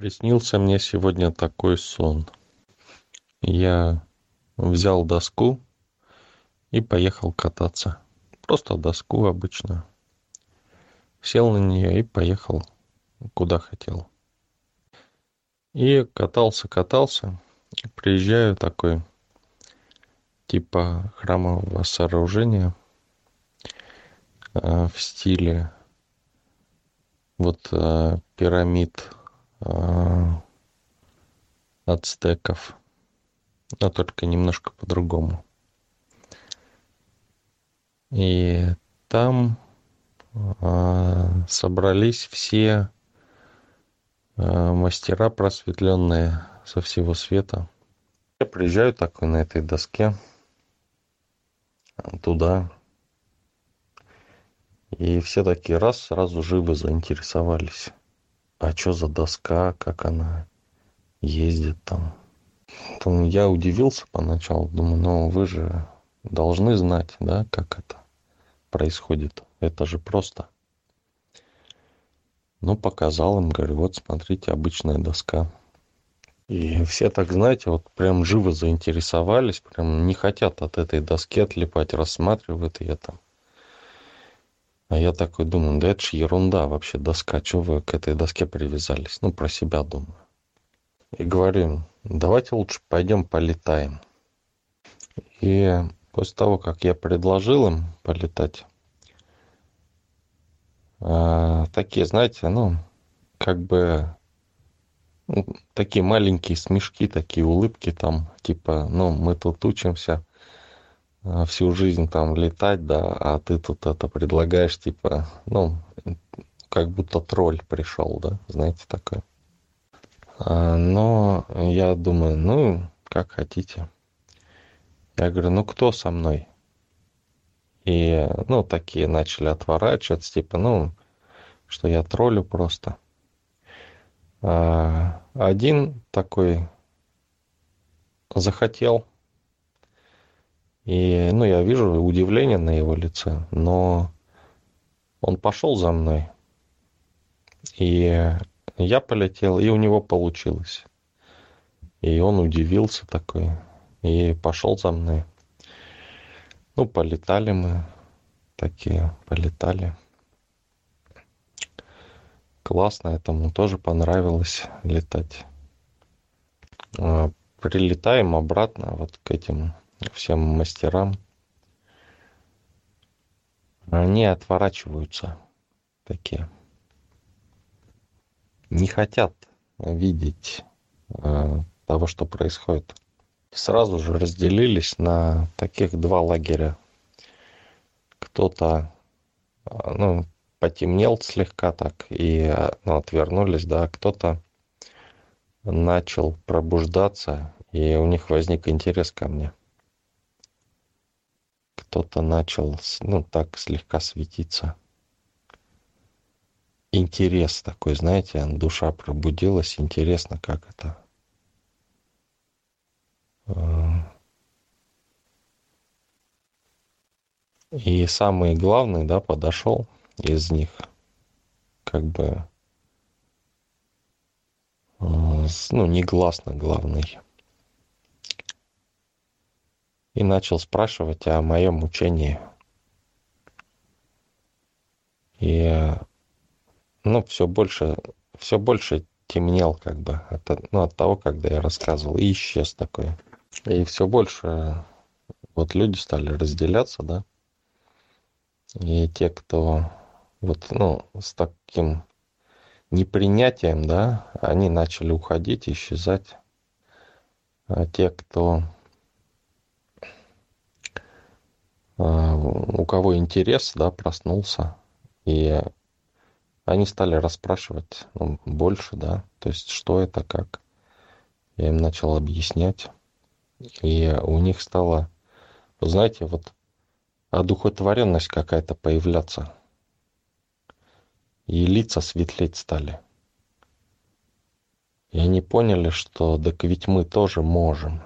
Приснился мне сегодня такой сон. Я взял доску и поехал кататься. Просто доску обычную. Сел на нее и поехал куда хотел. И катался, катался. Приезжаю такой, типа храмового сооружения э, в стиле вот э, пирамид а, ацтеков, но только немножко по-другому. И там а, собрались все а, мастера просветленные со всего света. Я приезжаю такой на этой доске туда, и все такие раз сразу живо заинтересовались а что за доска, как она ездит там. Там я удивился поначалу, думаю, ну вы же должны знать, да, как это происходит. Это же просто. Ну, показал им, говорю, вот смотрите, обычная доска. И все так, знаете, вот прям живо заинтересовались, прям не хотят от этой доски отлипать, рассматривают ее там. А я такой думаю, да это ж ерунда вообще, доска, чего вы к этой доске привязались? Ну, про себя думаю. И говорю давайте лучше пойдем полетаем. И после того, как я предложил им полетать, а, такие, знаете, ну, как бы ну, такие маленькие смешки, такие улыбки там, типа, ну, мы тут учимся, всю жизнь там летать, да, а ты тут это предлагаешь, типа, ну, как будто тролль пришел, да, знаете, такое. А, но я думаю, ну, как хотите. Я говорю, ну, кто со мной? И, ну, такие начали отворачиваться, типа, ну, что я троллю просто. А, один такой захотел и, ну, я вижу удивление на его лице, но он пошел за мной. И я полетел, и у него получилось. И он удивился такой, и пошел за мной. Ну, полетали мы, такие, полетали. Классно, этому тоже понравилось летать. А, прилетаем обратно вот к этим всем мастерам, они отворачиваются такие. Не хотят видеть э, того, что происходит. Сразу же разделились на таких два лагеря. Кто-то э, ну, потемнел слегка так и ну, отвернулись, да, кто-то начал пробуждаться, и у них возник интерес ко мне кто-то начал, ну, так слегка светиться. Интерес такой, знаете, душа пробудилась, интересно, как это. А. И самый главный, да, подошел из них, как бы, а, ну, негласно главный и начал спрашивать о моем учении. И, ну, все больше, все больше темнел как бы от, ну, от того, когда я рассказывал, и исчез такой. И все больше вот люди стали разделяться, да, и те, кто вот, ну, с таким непринятием, да, они начали уходить, исчезать. А те, кто А, у кого интерес, да, проснулся, и они стали расспрашивать ну, больше, да, то есть что это, как. Я им начал объяснять, и у них стало, вы знаете, вот одухотворенность какая-то появляться, и лица светлеть стали. И они поняли, что так ведь мы тоже можем.